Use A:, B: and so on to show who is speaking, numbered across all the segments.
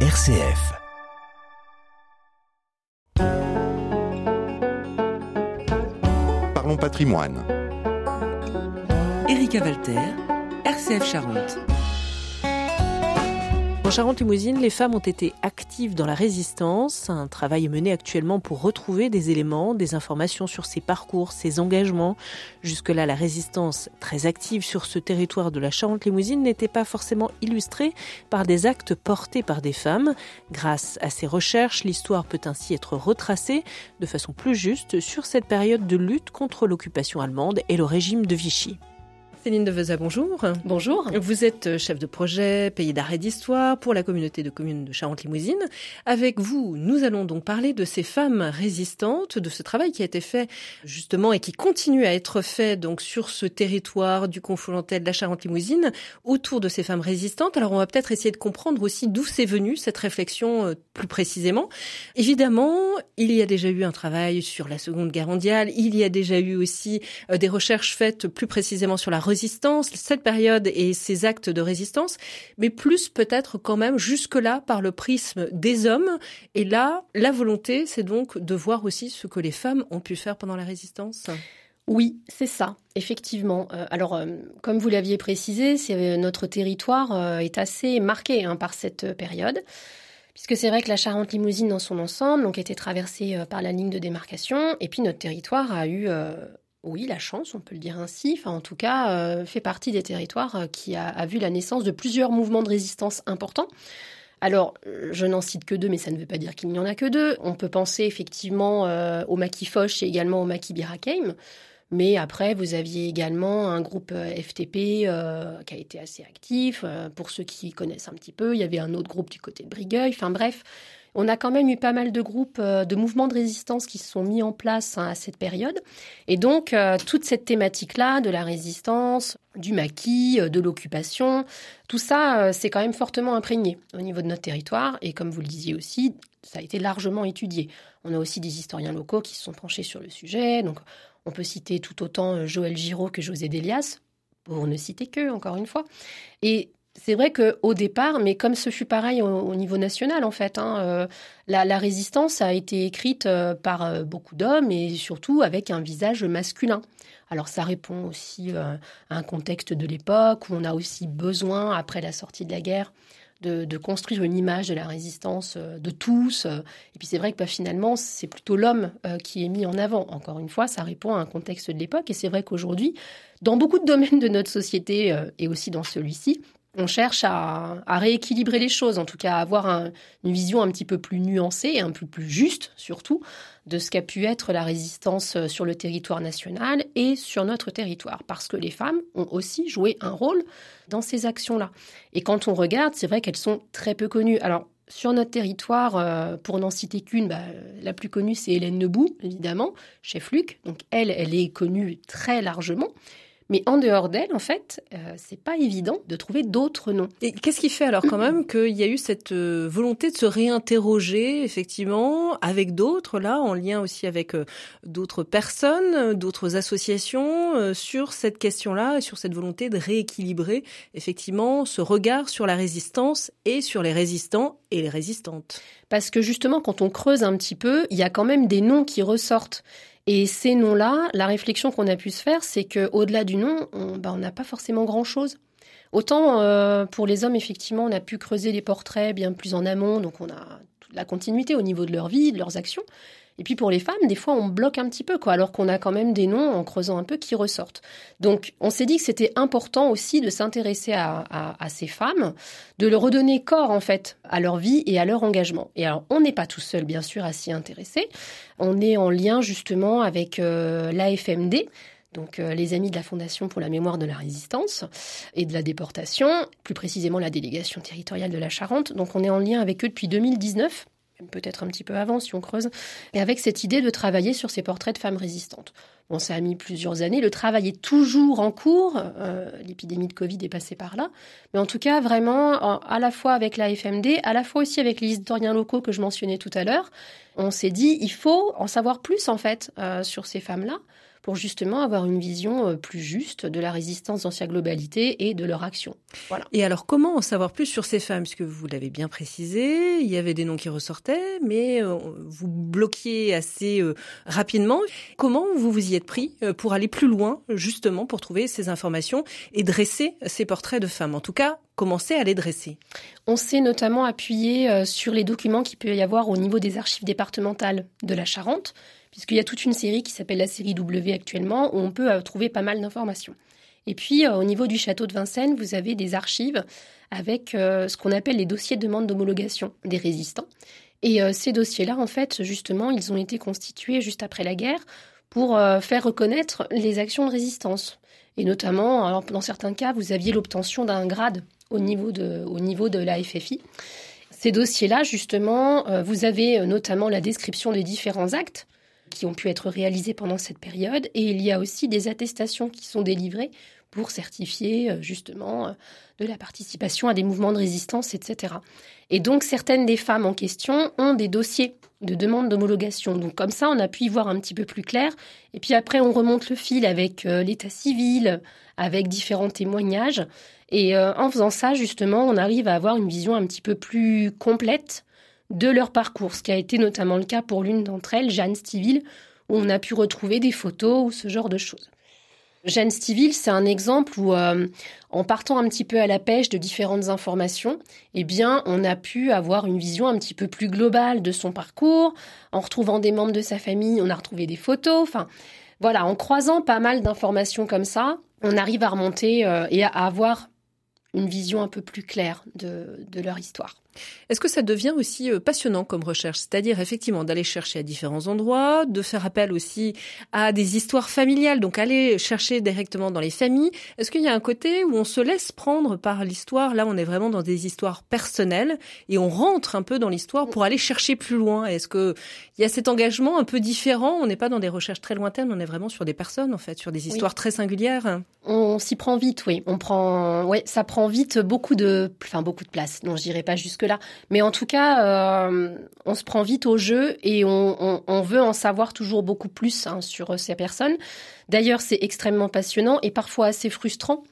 A: RCF. Parlons patrimoine.
B: Erika Walter, RCF Charente.
C: En Charente-Limousine, les femmes ont été actives dans la résistance. Un travail est mené actuellement pour retrouver des éléments, des informations sur ces parcours, ces engagements. Jusque-là, la résistance très active sur ce territoire de la Charente-Limousine n'était pas forcément illustrée par des actes portés par des femmes. Grâce à ces recherches, l'histoire peut ainsi être retracée de façon plus juste sur cette période de lutte contre l'occupation allemande et le régime de Vichy. Céline Deveza, bonjour.
D: Bonjour.
C: Vous êtes chef de projet Pays d'arrêt d'histoire pour la communauté de communes de Charente-Limousine. Avec vous, nous allons donc parler de ces femmes résistantes, de ce travail qui a été fait justement et qui continue à être fait donc sur ce territoire du Confolantel de la Charente-Limousine autour de ces femmes résistantes. Alors on va peut-être essayer de comprendre aussi d'où c'est venu cette réflexion euh, plus précisément. Évidemment, il y a déjà eu un travail sur la Seconde Guerre mondiale, il y a déjà eu aussi euh, des recherches faites plus précisément sur la résistance, cette période et ces actes de résistance, mais plus peut-être quand même jusque-là par le prisme des hommes. Et là, la volonté, c'est donc de voir aussi ce que les femmes ont pu faire pendant la résistance.
D: Oui, c'est ça, effectivement. Euh, alors, euh, comme vous l'aviez précisé, c'est, notre territoire euh, est assez marqué hein, par cette période, puisque c'est vrai que la Charente-Limousine dans son ensemble donc, été traversée par la ligne de démarcation, et puis notre territoire a eu oui, la chance, on peut le dire ainsi, enfin en tout cas, euh, fait partie des territoires euh, qui a, vu la naissance de plusieurs mouvements de résistance importants. Alors, euh, je n'en cite que deux, mais ça ne veut pas dire qu'il n'y en a que deux. On peut penser effectivement au maquis Foch et également au maquis Birakeim. Mais après, vous aviez également un groupe FTP qui a été assez actif. pour ceux qui connaissent un petit peu, il y avait un autre groupe du côté de Brigueuil. Enfin bref, on a quand même eu pas mal de groupes, euh, de mouvements de résistance qui se sont mis en place hein, à cette période. Et donc, euh, toute cette thématique-là de la résistance, du maquis, euh, de l'occupation, tout ça, c'est quand même fortement imprégné au niveau de notre territoire. Et comme vous le disiez aussi, ça a été largement étudié. On a aussi des historiens locaux qui se sont penchés sur le sujet. Donc, on peut citer tout autant Joël Giraud que José Delias, pour ne citer que, encore une fois. Et c'est vrai qu'au départ, mais comme ce fut pareil au, niveau national en fait, hein, euh, la, résistance a été écrite euh, par euh, beaucoup d'hommes et surtout avec un visage masculin. Alors ça répond aussi à un contexte de l'époque où on a aussi besoin, après la sortie de la guerre, de, construire une image de la résistance de tous. Et puis c'est vrai que bah, finalement, c'est plutôt l'homme qui est mis en avant. Encore une fois, ça répond à un contexte de l'époque. Et c'est vrai qu'aujourd'hui, dans beaucoup de domaines de notre société et aussi dans celui-ci, on cherche à, rééquilibrer les choses, en tout cas à avoir une vision un petit peu plus nuancée et un peu plus juste surtout de ce qu'a pu être la résistance sur le territoire national et sur notre territoire, parce que les femmes ont aussi joué un rôle dans ces actions-là. Et quand on regarde, c'est vrai qu'elles sont très peu connues. Alors, sur notre territoire, euh, pour n'en citer qu'une, bah, la plus connue, c'est Hélène Nebout, évidemment, chef Luc. Donc elle, elle est connue très largement. Mais en dehors d'elle, en fait, euh, c'est pas évident de trouver d'autres noms.
C: Et qu'est-ce qui fait alors quand même qu'il y a eu cette euh, volonté de se réinterroger effectivement avec d'autres là, en lien aussi avec euh, d'autres personnes, d'autres associations sur cette question-là et sur cette volonté de rééquilibrer effectivement ce regard sur la résistance et sur les résistants et les résistantes.
D: Parce que justement, quand on creuse un petit peu, il y a quand même des noms qui ressortent. Et ces noms-là, la réflexion qu'on a pu se faire, c'est qu'au-delà du nom, on bah, n'a pas forcément grand-chose. Autant euh, pour les hommes, effectivement, on a pu creuser les portraits bien plus en amont, donc on a toute la continuité au niveau de leur vie, de leurs actions. Et puis pour les femmes, des fois, on bloque un petit peu, quoi, alors qu'on a quand même des noms en creusant un peu qui ressortent. Donc, on s'est dit que c'était important aussi de s'intéresser à, ces femmes, de leur redonner corps, en fait, à leur vie et à leur engagement. Et alors, on n'est pas tout seul, bien sûr, à s'y intéresser. On est en lien, justement, avec euh, l'AFMD, donc euh, les amis de la Fondation pour la mémoire de la résistance et de la déportation, plus précisément la délégation territoriale de la Charente. Donc on est en lien avec eux depuis 2019 peut-être un petit peu avant si on creuse, et avec cette idée de travailler sur ces portraits de femmes résistantes. Bon, ça a mis plusieurs années, le travail est toujours en cours, euh, l'épidémie de Covid est passée par là, mais en tout cas vraiment, à la fois avec la FMD, à la fois aussi avec les historiens locaux que je mentionnais tout à l'heure, on s'est dit, il faut en savoir plus en fait euh, sur ces femmes-là, pour justement avoir une vision euh, plus juste de la résistance dans sa globalité et de leur action.
C: Voilà. Et alors, comment en savoir plus sur ces femmes? Puisque vous l'avez bien précisé, il y avait des noms qui ressortaient, mais euh, vous bloquiez assez euh, rapidement. Comment vous vous y êtes pris pour aller plus loin, justement, pour trouver ces informations et dresser ces portraits de femmes? En tout cas, commencer à les dresser?
D: On s'est notamment appuyé sur les documents qu'il peut y avoir au niveau des archives départementales de la Charente puisqu'il y a toute une série qui s'appelle la série W actuellement, où on peut euh, trouver pas mal d'informations. Et puis, euh, au niveau du château de Vincennes, vous avez des archives avec euh, ce qu'on appelle les dossiers de demande d'homologation des résistants. Et ces dossiers-là, en fait, justement, ils ont été constitués juste après la guerre pour faire reconnaître les actions de résistance. Et notamment, dans certains cas, vous aviez l'obtention d'un grade au niveau de, au niveau de la FFI. Ces dossiers-là, justement, vous avez notamment la description des différents actes qui ont pu être réalisés pendant cette période. Et il y a aussi des attestations qui sont délivrées pour certifier euh, justement euh, de la participation à des mouvements de résistance, etc. Et donc certaines des femmes en question ont des dossiers de demande d'homologation. Donc comme ça, on a pu y voir un petit peu plus clair. Et puis après, on remonte le fil avec euh, l'état civil, avec différents témoignages. Et en faisant ça, justement, on arrive à avoir une vision un petit peu plus complète de leur parcours, ce qui a été notamment le cas pour l'une d'entre elles, Jeanne Stiville, où on a pu retrouver des photos ou ce genre de choses. Jeanne Stiville, c'est un exemple où, euh, en partant un petit peu à la pêche de différentes informations, eh bien, on a pu avoir une vision un petit peu plus globale de son parcours. En retrouvant des membres de sa famille, on a retrouvé des photos. Enfin, voilà, en croisant pas mal d'informations comme ça, on arrive à remonter euh, et à avoir une vision un peu plus claire de leur histoire.
C: Est-ce que ça devient aussi euh, passionnant comme recherche? C'est-à-dire effectivement d'aller chercher à différents endroits, de faire appel aussi à des histoires familiales, donc aller chercher directement dans les familles. Est-ce qu'il y a un côté où on se laisse prendre par l'histoire? Là, on est vraiment dans des histoires personnelles et on rentre un peu dans l'histoire pour aller chercher plus loin. Est-ce que il y a cet engagement un peu différent? On n'est pas dans des recherches très lointaines, on est vraiment sur des personnes en fait, sur des histoires très singulières.
D: On s'y prend vite, oui. On prend, ouais, ça prend vite beaucoup de, enfin beaucoup de place. Non, je dirais pas jusque Mais en tout cas, euh, on se prend vite au jeu et on, veut en savoir toujours beaucoup plus hein, sur ces personnes. D'ailleurs, c'est extrêmement passionnant et parfois assez frustrant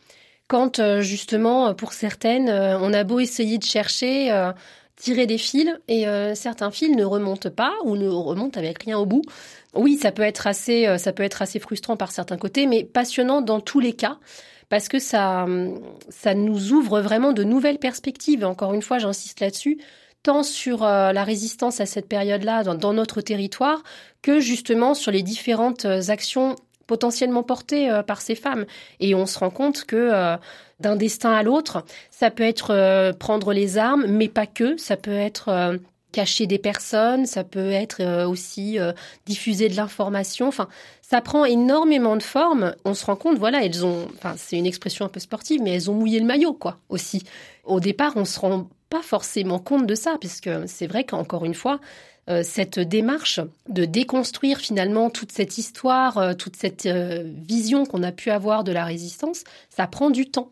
D: quand euh, justement, pour certaines, euh, on a beau essayer de chercher, tirer des fils et certains fils ne remontent pas ou ne remontent avec rien au bout. Oui, ça peut être assez, ça peut être assez frustrant par certains côtés, mais passionnant dans tous les cas parce que ça, ça nous ouvre vraiment de nouvelles perspectives. Encore une fois, j'insiste là-dessus, tant sur euh, la résistance à cette période-là dans, notre territoire que justement sur les différentes euh, actions potentiellement portées euh, par ces femmes. Et on se rend compte que d'un destin à l'autre, ça peut être prendre les armes, mais pas que, ça peut être cacher des personnes, ça peut être aussi diffuser de l'information. Enfin, ça prend énormément de formes. On se rend compte, voilà, elles ont, enfin, c'est une expression un peu sportive, mais elles ont mouillé le maillot, quoi, aussi. Au départ, on se rend pas forcément compte de ça, puisque c'est vrai qu'encore une fois, euh, cette démarche de déconstruire finalement toute cette histoire, euh, toute cette euh, vision qu'on a pu avoir de la résistance, ça prend du temps.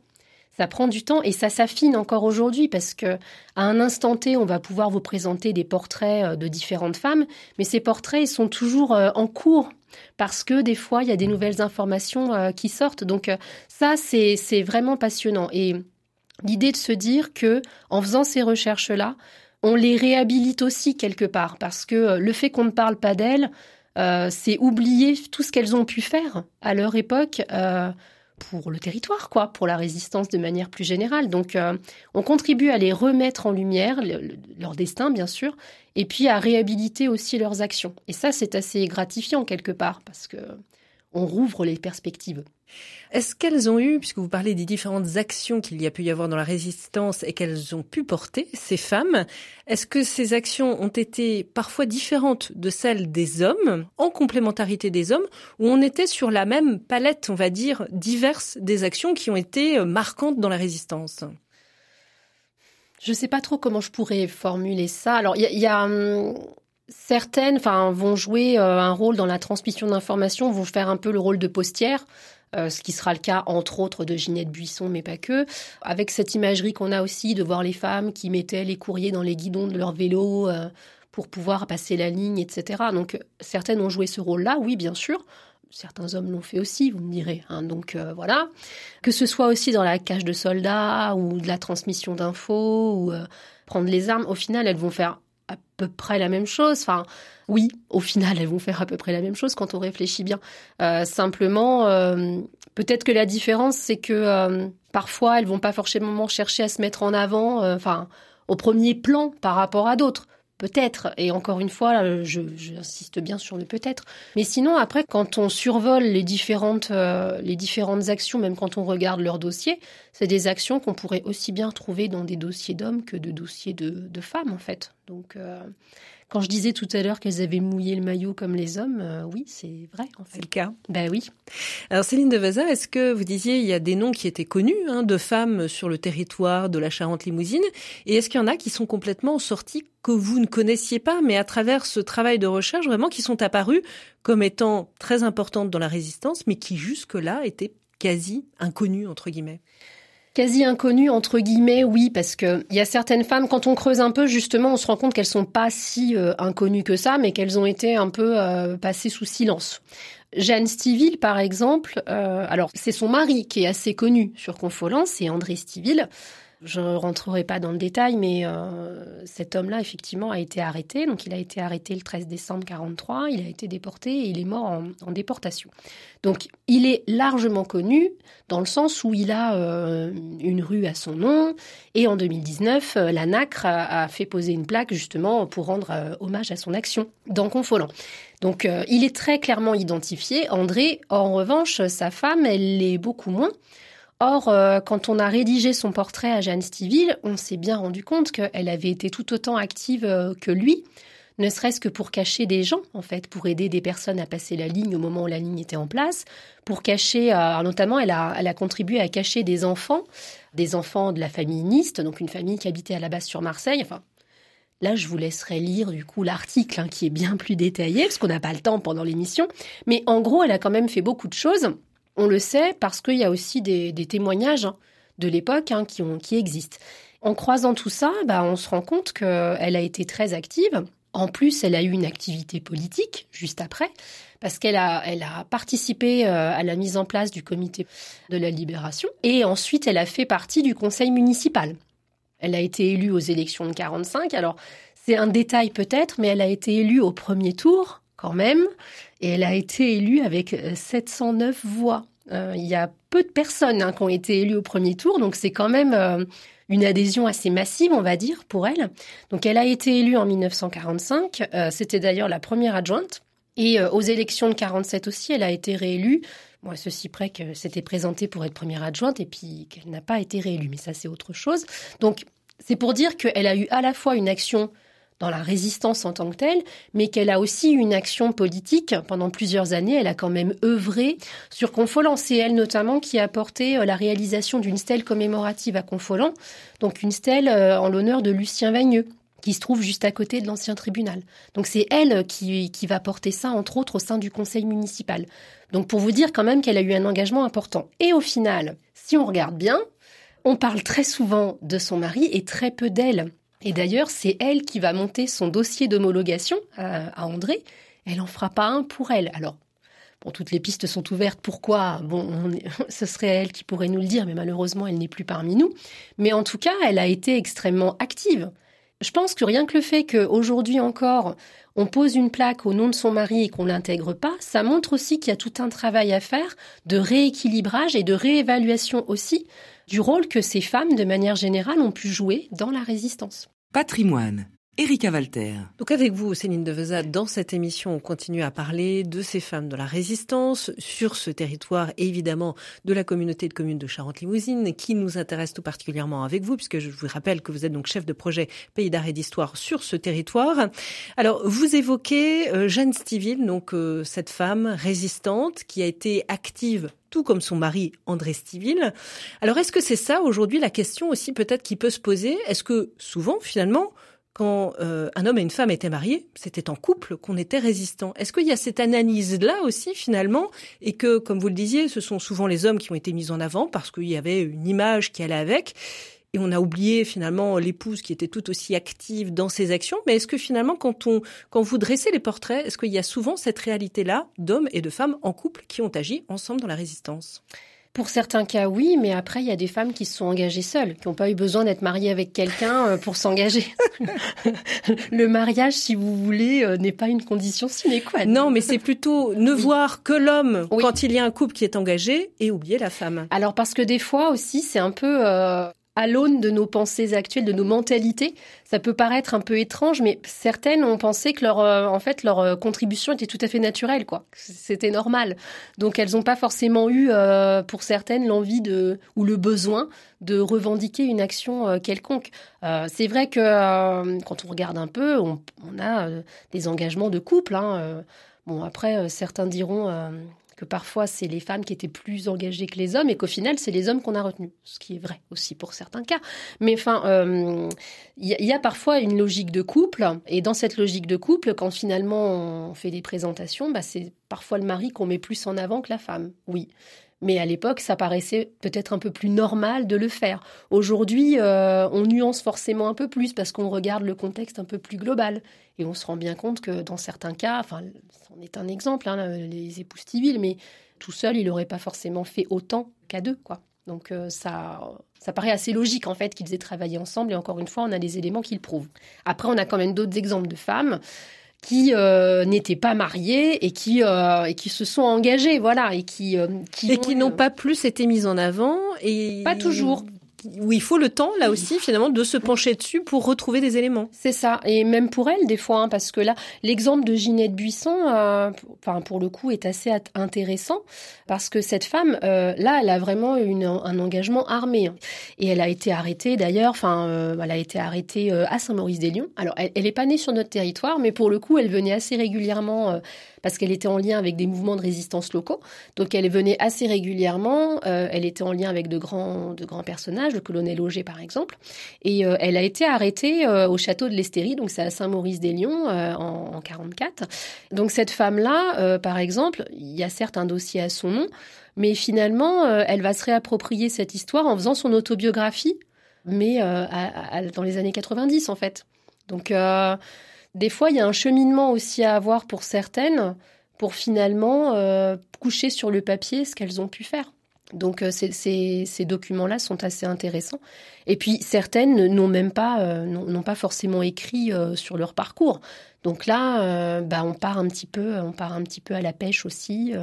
D: Ça prend du temps et ça s'affine encore aujourd'hui parce que à un instant T, on va pouvoir vous présenter des portraits de différentes femmes, mais ces portraits sont toujours en cours parce que des fois, il y a des nouvelles informations euh, qui sortent. Donc euh, ça, c'est vraiment passionnant. Et l'idée de se dire que en faisant ces recherches-là, on les réhabilite aussi quelque part, parce que euh, le fait qu'on ne parle pas d'elles, c'est oublier tout ce qu'elles ont pu faire à leur époque pour le territoire, quoi, pour la résistance de manière plus générale. Donc, euh, on contribue à les remettre en lumière, leur destin, bien sûr, et puis à réhabiliter aussi leurs actions. Et ça, c'est assez gratifiant quelque part, parce que on rouvre les perspectives.
C: Est-ce qu'elles ont eu, puisque vous parlez des différentes actions qu'il y a pu y avoir dans la résistance et qu'elles ont pu porter, ces femmes, est-ce que ces actions ont été parfois différentes de celles des hommes, en complémentarité des hommes, ou on était sur la même palette, on va dire, diverse des actions qui ont été marquantes dans la résistance?
D: Je ne sais pas trop comment je pourrais formuler ça. Alors, il y a, hum, certaines vont jouer euh, un rôle dans la transmission d'informations, vont faire un peu le rôle de postière. Euh, ce qui sera le cas entre autres de Ginette Buisson, mais pas que, avec cette imagerie qu'on a aussi de voir les femmes qui mettaient les courriers dans les guidons de leur vélo euh, pour pouvoir passer la ligne, etc. Donc certaines ont joué ce rôle-là, oui, bien sûr. certains hommes l'ont fait aussi, vous me direz. Hein, donc voilà. Que ce soit aussi dans la cage de soldats ou de la transmission d'infos ou prendre les armes, au final, elles vont faire peu près la même chose. Enfin, oui, au final, elles vont faire à peu près la même chose quand on réfléchit bien. Euh, simplement, peut-être que la différence, c'est que parfois, elles vont pas forcément chercher à se mettre en avant, enfin, au premier plan par rapport à d'autres. Peut-être, et encore une fois, j'insiste bien sur le peut-être. Mais sinon, après, quand on survole les différentes, euh, les différentes actions, même quand on regarde leur dossier, c'est des actions qu'on pourrait aussi bien trouver dans des dossiers d'hommes que de dossiers de, femmes, en fait. Donc, euh, quand je disais tout à l'heure qu'elles avaient mouillé le maillot comme les hommes, euh, oui, c'est vrai. En fait.
C: C'est le cas.
D: Ben oui.
C: Alors Céline de Vaza, est-ce que vous disiez il y a des noms qui étaient connus hein, de femmes sur le territoire de la Charente-Limousine, et est-ce qu'il y en a qui sont complètement sortis que vous ne connaissiez pas, mais à travers ce travail de recherche vraiment qui sont apparus comme étant très importantes dans la résistance, mais qui jusque-là étaient quasi inconnues entre guillemets?
D: Quasi inconnues entre guillemets, oui, parce que il y a certaines femmes quand on creuse un peu justement, on se rend compte qu'elles sont pas si euh, inconnues que ça, mais qu'elles ont été un peu euh, passées sous silence. Jeanne Stiville, par exemple, euh, alors c'est son mari qui est assez connu sur Confolens, c'est André Stiville. Je ne rentrerai pas dans le détail, mais euh, cet homme-là, effectivement, a été arrêté. Donc, il a été arrêté le 13 décembre 43. Il a été déporté et il est mort en, déportation. Donc, il est largement connu dans le sens où il a euh, une rue à son nom. Et en 2019, euh, la NACRE a, fait poser une plaque justement pour rendre hommage à son action dans Confolant. Donc, il est très clairement identifié. André, en revanche, sa femme, elle l'est beaucoup moins. Or, euh, quand on a rédigé son portrait à Jeanne Stiville, on s'est bien rendu compte qu'elle avait été tout autant active euh, que lui, ne serait-ce que pour cacher des gens, en fait, pour aider des personnes à passer la ligne au moment où la ligne était en place, pour cacher, euh, notamment, elle a, contribué à cacher des enfants, des enfants de la famille Nist, donc une famille qui habitait à la base sur Marseille, enfin, Là, je vous laisserai lire du coup l'article hein, qui est bien plus détaillé parce qu'on n'a pas le temps pendant l'émission. Mais en gros, elle a quand même fait beaucoup de choses. On le sait parce qu'il y a aussi des, témoignages hein, de l'époque hein, qui, existent. En croisant tout ça, bah, on se rend compte qu'elle a été très active. En plus, elle a eu une activité politique juste après, parce qu'elle a, a participé euh, à la mise en place du comité de la libération, et ensuite elle a fait partie du conseil municipal. Elle a été élue aux élections de 45. Alors, c'est un détail peut-être, mais elle a été élue au premier tour quand même, et elle a été élue avec 709 euh, voix. Euh, il y a peu de personnes hein, qui ont été élues au premier tour, donc c'est quand même euh, une adhésion assez massive, on va dire, pour elle. Donc elle a été élue en 1945, c'était d'ailleurs la première adjointe, et aux élections de 47 aussi, elle a été réélue. Moi, ceci près que c'était présenté pour être première adjointe et puis qu'elle n'a pas été réélue, mais ça c'est autre chose. Donc c'est pour dire qu'elle a eu à la fois une action dans la résistance en tant que telle, mais qu'elle a aussi une action politique. Pendant plusieurs années, elle a quand même œuvré sur Confolant. C'est elle notamment qui a porté euh, la réalisation d'une stèle commémorative à Confolant, donc une stèle euh, en l'honneur de Lucien Vagneux qui se trouve juste à côté de l'ancien tribunal. Donc c'est elle qui, qui va porter ça, entre autres, au sein du conseil municipal. Donc pour vous dire quand même qu'elle a eu un engagement important. Et au final, si on regarde bien, on parle très souvent de son mari et très peu d'elle. Et d'ailleurs, c'est elle qui va monter son dossier d'homologation à, André. Elle en fera pas un pour elle. Alors, bon, toutes les pistes sont ouvertes. Pourquoi? Bon, ce serait elle qui pourrait nous le dire, mais malheureusement, elle n'est plus parmi nous. Mais en tout cas, elle a été extrêmement active. Je pense que rien que le fait qu'aujourd'hui encore, on pose une plaque au nom de son mari et qu'on l'intègre pas, ça montre aussi qu'il y a tout un travail à faire de rééquilibrage et de réévaluation aussi du rôle que ces femmes, de manière générale, ont pu jouer dans la résistance.
B: Patrimoine. Erika Walter.
C: Donc avec vous, Céline de dans cette émission, on continue à parler de ces femmes de la résistance sur ce territoire, évidemment, de la communauté de communes de Charente-Limousine, qui nous intéresse tout particulièrement avec vous, puisque je vous rappelle que vous êtes donc chef de projet Pays d'art et d'histoire sur ce territoire. Alors, vous évoquez euh, Jeanne Stiville, donc euh, cette femme résistante qui a été active tout comme son mari André Stiville. Alors est-ce que c'est ça aujourd'hui la question aussi peut-être qui peut se poser? Est-ce que souvent finalement quand euh, un homme et une femme étaient mariés, c'était en couple qu'on était résistant. Est-ce qu'il y a cette analyse-là aussi finalement et que, comme vous le disiez, ce sont souvent les hommes qui ont été mis en avant parce qu'il y avait une image qui allait avec et on a oublié finalement l'épouse qui était tout aussi active dans ses actions. Mais est-ce que finalement, quand on, quand vous dressez les portraits, est-ce qu'il y a souvent cette réalité-là d'hommes et de femmes en couple qui ont agi ensemble dans la résistance?
D: Pour certains cas, oui, mais après, il y a des femmes qui se sont engagées seules, qui n'ont pas eu besoin d'être mariées avec quelqu'un euh, pour s'engager. le mariage, si vous voulez, euh, n'est pas une condition sine qua
C: non. Non, mais c'est plutôt ne voir que l'homme quand il y a un couple qui est engagé et oublier la femme.
D: Alors parce que des fois aussi, c'est un peu euh, à l'aune de nos pensées actuelles, de nos mentalités. Ça peut paraître un peu étrange, mais certaines ont pensé que leur, euh, en fait, leur euh, contribution était tout à fait naturelle, quoi. C'était normal. Donc elles n'ont pas forcément eu, euh, pour certaines, l'envie de ou le besoin de revendiquer une action quelconque. C'est vrai que quand on regarde un peu, on, a des engagements de couple. Hein, bon, après, certains diront que parfois c'est les femmes qui étaient plus engagées que les hommes et qu'au final c'est les hommes qu'on a retenus, ce qui est vrai aussi pour certains cas. Mais enfin, euh, il y, a parfois une logique de couple et dans cette logique de couple, quand finalement on fait des présentations, bah, c'est parfois le mari qu'on met plus en avant que la femme. Oui. Mais à l'époque, ça paraissait peut-être un peu plus normal de le faire. Aujourd'hui, euh, on nuance forcément un peu plus parce qu'on regarde le contexte un peu plus global. Et on se rend bien compte que dans certains cas, enfin, c'en est un exemple, hein, les épouses civiles, mais tout seul, il n'aurait pas forcément fait autant qu'à deux, quoi. Donc euh, ça, ça paraît assez logique en fait qu'ils aient travaillé ensemble. Et encore une fois, on a des éléments qui le prouvent. Après, on a quand même d'autres exemples de femmes qui euh, n'étaient pas mariés et qui euh, et qui se sont engagés voilà et qui
C: euh, qui et qui n'ont pas plus été mises en avant et
D: pas toujours
C: où il faut le temps, là aussi, finalement, de se pencher dessus pour retrouver des éléments.
D: C'est ça. Et même pour elle, des fois, hein, parce que là, l'exemple de Ginette Buisson, euh, pour le coup, est assez intéressant, parce que cette femme, euh, là, elle a vraiment un engagement armé. Hein. Et elle a été arrêtée, d'ailleurs, enfin, euh, elle a été arrêtée euh, à Saint-Maurice-des-Lions. Alors, elle n'est pas née sur notre territoire, mais pour le coup, elle venait assez régulièrement parce qu'elle était en lien avec des mouvements de résistance locaux. Donc elle venait assez régulièrement, elle était en lien avec de grands, de grands personnages, le colonel Auger par exemple, et euh, elle a été arrêtée euh, au château de l'Estérie, donc c'est à Saint-Maurice-des-Lions en, en 44. Donc cette femme-là, par exemple, il y a certes un dossier à son nom, mais finalement, elle va se réapproprier cette histoire en faisant son autobiographie, mais dans les années 90 en fait. Donc des fois, il y a un cheminement aussi à avoir pour certaines pour finalement euh, coucher sur le papier ce qu'elles ont pu faire. Donc euh, ces, documents-là sont assez intéressants. Et puis certaines n'ont même pas, euh, n'ont pas forcément écrit sur leur parcours. Donc là, bah, on part un petit peu, on part un petit peu à la pêche aussi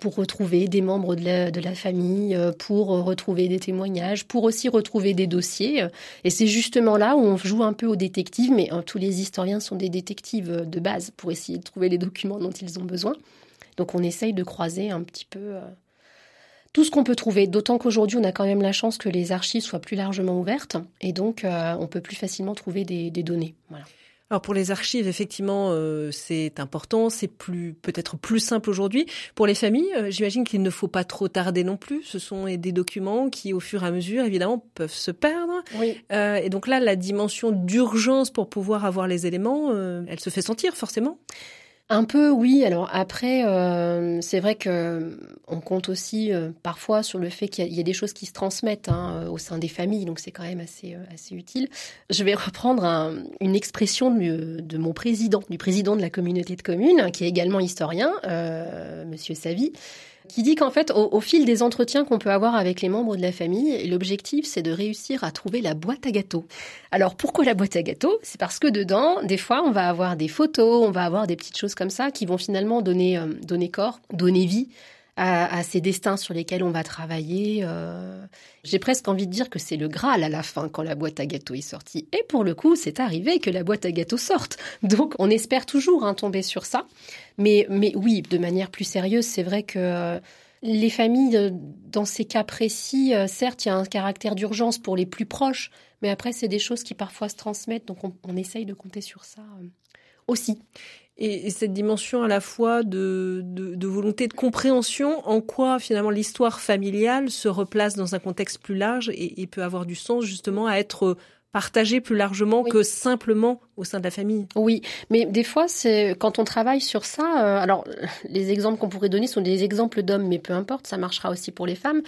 D: pour retrouver des membres de la, famille, euh, pour retrouver des témoignages, pour aussi retrouver des dossiers. Et c'est justement là où on joue un peu aux détectives, mais hein, tous les historiens sont des détectives euh, de base pour essayer de trouver les documents dont ils ont besoin. Donc on essaye de croiser un petit peu euh, tout ce qu'on peut trouver, d'autant qu'aujourd'hui on a quand même la chance que les archives soient plus largement ouvertes, et donc on peut plus facilement trouver des, des données. Voilà.
C: Alors pour les archives, effectivement, euh, c'est important, c'est plus peut-être plus simple aujourd'hui. Pour les familles, euh, j'imagine qu'il ne faut pas trop tarder non plus. Ce sont des documents qui, au fur et à mesure, évidemment, peuvent se perdre.
D: Oui.
C: Euh, et donc là, la dimension d'urgence pour pouvoir avoir les éléments, elle se fait sentir forcément.
D: Un peu, oui. Alors après, euh, c'est vrai que on compte aussi euh, parfois sur le fait qu'il y, a des choses qui se transmettent hein, au sein des familles, donc c'est quand même assez euh, assez utile. Je vais reprendre une expression de, mon président, du président de la communauté de communes, qui est également historien, Monsieur Savy qui dit qu'en fait, au, fil des entretiens qu'on peut avoir avec les membres de la famille, l'objectif, c'est de réussir à trouver la boîte à gâteaux. Alors, pourquoi la boîte à gâteaux? C'est parce que dedans, des fois, on va avoir des photos, on va avoir des petites choses comme ça qui vont finalement donner, euh, donner corps, donner vie à, ces destins sur lesquels on va travailler. Euh. J'ai presque envie de dire que c'est le Graal à la fin quand la boîte à gâteaux est sortie. Et pour le coup, c'est arrivé que la boîte à gâteaux sorte. Donc on espère toujours hein, tomber sur ça. Mais, mais oui, de manière plus sérieuse, c'est vrai que les familles, euh, dans ces cas précis, euh, certes, il y a un caractère d'urgence pour les plus proches, mais après, c'est des choses qui parfois se transmettent, donc on, essaye de compter sur ça aussi.
C: Et, cette dimension à la fois de, volonté de compréhension, en quoi finalement l'histoire familiale se replace dans un contexte plus large et, peut avoir du sens justement à être partagé plus largement que simplement au sein de la famille.
D: Oui, mais des fois, c'est quand on travaille sur ça. Euh, alors, les exemples qu'on pourrait donner sont des exemples d'hommes, mais peu importe, ça marchera aussi pour les femmes.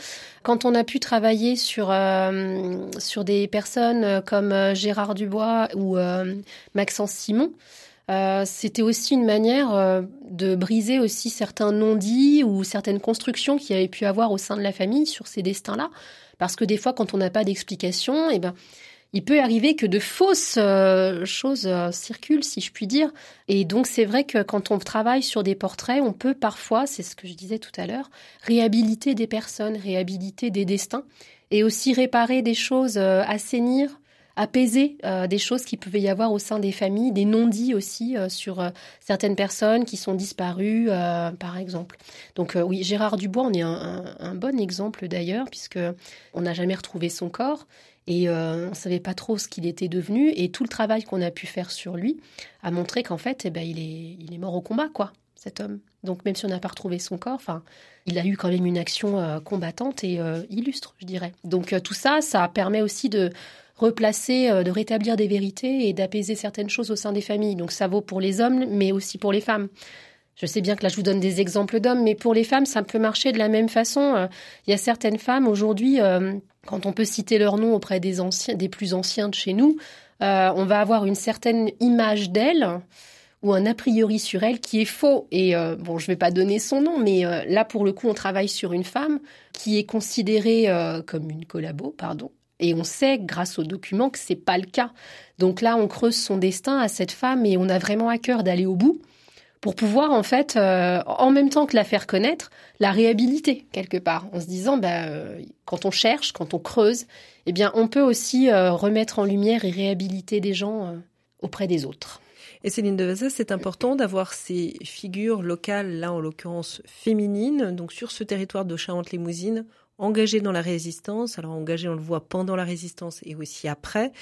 D: Quand on a pu travailler sur euh, sur des personnes comme euh, Gérard Dubois ou Maxence Simon. c'était aussi une manière de briser aussi certains non-dits ou certaines constructions qu'il y avait pu avoir au sein de la famille sur ces destins-là. Parce que des fois, quand on n'a pas d'explication, eh ben, il peut arriver que de fausses euh, choses euh, circulent, si je puis dire. Et donc c'est vrai que quand on travaille sur des portraits, on peut parfois, c'est ce que je disais tout à l'heure, réhabiliter des personnes, réhabiliter des destins, et aussi réparer des choses, euh, assainir, apaiser des choses qui pouvaient y avoir au sein des familles, des non-dits aussi sur certaines personnes qui sont disparues, par exemple. Donc oui, Gérard Dubois, on est un, un bon exemple d'ailleurs, puisque on n'a jamais retrouvé son corps. Et euh, on ne savait pas trop ce qu'il était devenu. Et tout le travail qu'on a pu faire sur lui a montré qu'en fait, eh ben, il, est, il est mort au combat, quoi, cet homme. Donc même si on n'a pas retrouvé son corps, enfin, il a eu quand même une action euh, combattante et euh, illustre, je dirais. Donc tout ça, ça permet aussi de replacer, de rétablir des vérités et d'apaiser certaines choses au sein des familles. Donc ça vaut pour les hommes, mais aussi pour les femmes. Je sais bien que là, je vous donne des exemples d'hommes, mais pour les femmes, ça peut marcher de la même façon. Il y a certaines femmes aujourd'hui, quand on peut citer leur nom auprès des plus anciens de chez nous, euh, on va avoir une certaine image d'elle ou un a priori sur elle qui est faux. Et euh, bon, je ne vais pas donner son nom, mais euh, là pour le coup, on travaille sur une femme qui est considérée comme une collabo, pardon. Et on sait, grâce aux documents, que c'est pas le cas. Donc là, on creuse son destin à cette femme et on a vraiment à cœur d'aller au bout pour pouvoir en fait, euh, en même temps que la faire connaître, la réhabiliter quelque part, en se disant, bah, euh, quand on cherche, quand on creuse, eh bien, on peut aussi euh, remettre en lumière et réhabiliter des gens auprès des autres.
C: Et Céline de c'est important d'avoir ces figures locales, là en l'occurrence féminines, donc sur ce territoire de Charente-Limousine, engagées dans la résistance. Alors engagées, on le voit pendant la résistance et aussi après,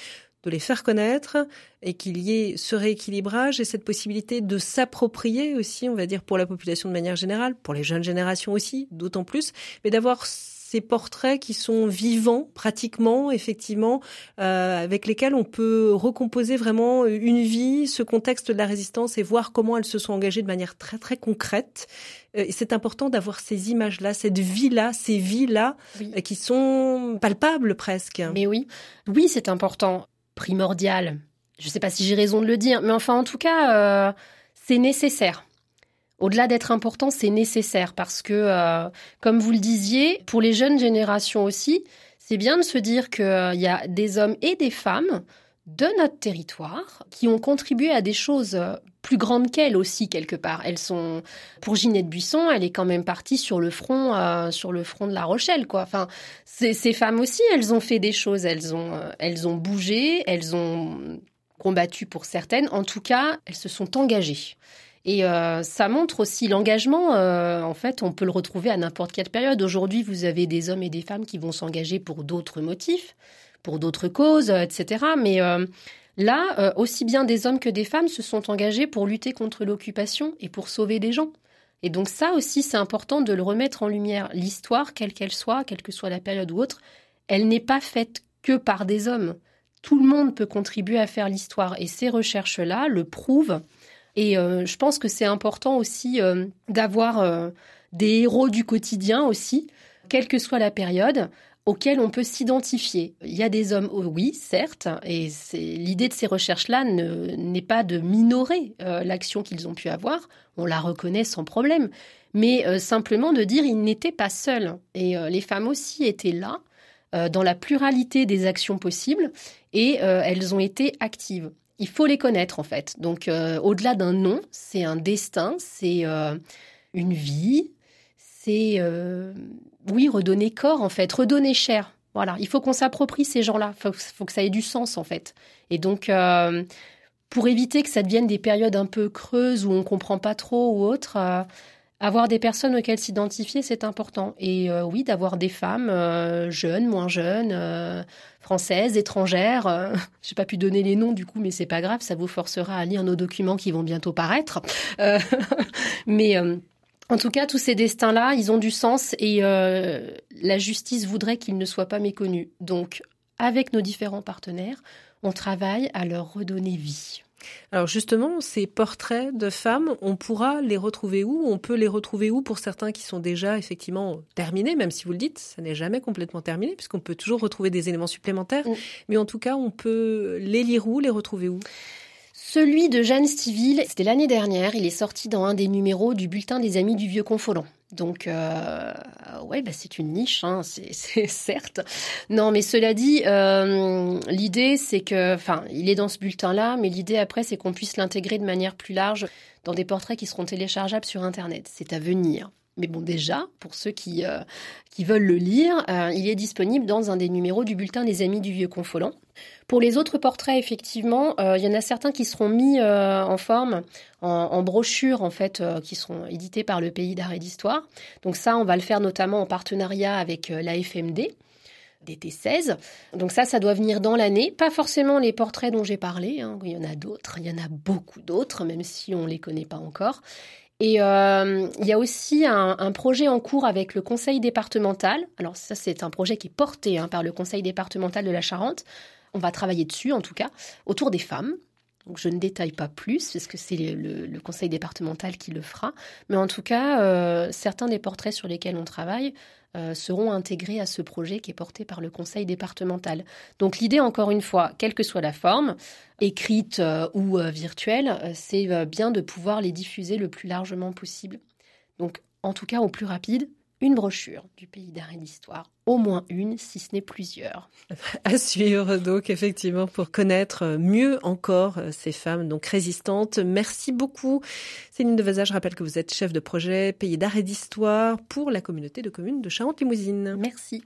C: de les faire connaître et qu'il y ait ce rééquilibrage et cette possibilité de s'approprier aussi, on va dire, pour la population de manière générale, pour les jeunes générations aussi, d'autant plus, mais d'avoir ces portraits qui sont vivants pratiquement, effectivement, euh, avec lesquels on peut recomposer vraiment une vie, ce contexte de la résistance et voir comment elles se sont engagées de manière très très concrète. Euh, c'est important d'avoir ces images-là, cette vie-là, ces vies-là, euh, qui sont palpables presque.
D: Mais oui, oui, c'est important primordial. Je ne sais pas si j'ai raison de le dire, mais enfin, en tout cas, euh, c'est nécessaire. Au-delà d'être important, c'est nécessaire parce que, euh, comme vous le disiez, pour les jeunes générations aussi, c'est bien de se dire qu'il euh, y a des hommes et des femmes de notre territoire qui ont contribué à des choses plus grandes qu'elles aussi quelque part. Elles sont pour Ginette Buisson, elle est quand même partie sur le front euh, sur le front de La Rochelle quoi. Enfin, ces, femmes aussi, elles ont fait des choses, elles ont euh, elles ont bougé, elles ont combattu pour certaines. En tout cas, elles se sont engagées. Et euh, ça montre aussi l'engagement. en fait, on peut le retrouver à n'importe quelle période. Aujourd'hui, vous avez des hommes et des femmes qui vont s'engager pour d'autres motifs pour d'autres causes, etc. Mais là, euh, aussi bien des hommes que des femmes se sont engagés pour lutter contre l'occupation et pour sauver des gens. Et donc ça aussi, c'est important de le remettre en lumière. L'histoire, quelle qu'elle soit, quelle que soit la période ou autre, elle n'est pas faite que par des hommes. Tout le monde peut contribuer à faire l'histoire et ces recherches-là le prouvent. Et je pense que c'est important aussi d'avoir des héros du quotidien aussi, quelle que soit la période, auxquels on peut s'identifier. Il y a des hommes, oh oui, certes, et l'idée de ces recherches-là n'est pas de minorer euh, l'action qu'ils ont pu avoir, on la reconnaît sans problème, mais euh, simplement de dire ils n'étaient pas seuls, et euh, les femmes aussi étaient là, dans la pluralité des actions possibles, et elles ont été actives. Il faut les connaître en fait. Donc au-delà d'un nom, c'est un destin, c'est une vie, c'est oui, redonner corps en fait, redonner chair. Voilà, il faut qu'on s'approprie ces gens-là. Il faut, que ça ait du sens en fait. Et donc, euh, pour éviter que ça devienne des périodes un peu creuses où on comprend pas trop ou autre, euh, avoir des personnes auxquelles s'identifier, c'est important. Et euh, oui, d'avoir des femmes jeunes, moins jeunes, françaises, étrangères. Je n'ai pas pu donner les noms du coup, mais c'est pas grave. Ça vous forcera à lire nos documents qui vont bientôt paraître. mais en tout cas, tous ces destins-là, ils ont du sens et euh, la justice voudrait qu'ils ne soient pas méconnus. Donc, avec nos différents partenaires, on travaille à leur redonner vie.
C: Alors justement, ces portraits de femmes, on pourra les retrouver où? On peut les retrouver où pour certains qui sont déjà effectivement terminés, même si vous le dites, ça n'est jamais complètement terminé, puisqu'on peut toujours retrouver des éléments supplémentaires. Mm. Mais en tout cas, on peut les lire où, les retrouver où?
D: Celui de Jeanne Stiville, c'était l'année dernière, il est sorti dans un des numéros du bulletin des Amis du Vieux Confolant. Donc, euh, ouais, bah c'est une niche, hein, c'est certes. Non, mais cela dit, euh, l'idée, c'est que, enfin, il est dans ce bulletin-là, mais l'idée après, c'est qu'on puisse l'intégrer de manière plus large dans des portraits qui seront téléchargeables sur Internet. C'est à venir. Mais bon, déjà, pour ceux qui, euh, qui veulent le lire, euh, il est disponible dans un des numéros du bulletin des Amis du Vieux Confolant. Pour les autres portraits, effectivement, euh, il y en a certains qui seront mis en forme, en, en, brochure, en fait, qui seront édités par le Pays d'Art et d'Histoire. Donc ça, on va le faire notamment en partenariat avec la FMD. DT16. Donc ça, ça doit venir dans l'année. Pas forcément les portraits dont j'ai parlé. Hein. Il y en a d'autres. Il y en a beaucoup d'autres, même si on ne les connaît pas encore. Et euh, il y a aussi un, projet en cours avec le conseil départemental. Alors ça, c'est un projet qui est porté hein, par le conseil départemental de la Charente. On va travailler dessus, en tout cas, autour des femmes. Donc je ne détaille pas plus, parce que c'est le, conseil départemental qui le fera. Mais en tout cas, euh, certains des portraits sur lesquels on travaille euh, seront intégrés à ce projet qui est porté par le conseil départemental. Donc l'idée, encore une fois, quelle que soit la forme, écrite euh, ou virtuelle, c'est bien de pouvoir les diffuser le plus largement possible. Donc en tout cas au plus rapide, une brochure du pays d'art et d'histoire, au moins une, si ce n'est plusieurs.
C: À suivre donc effectivement pour connaître mieux encore ces femmes donc résistantes. Merci beaucoup Céline Devaza. Je rappelle que vous êtes chef de projet pays d'art et d'histoire pour la communauté de communes de Charente-Limousine.
D: Merci.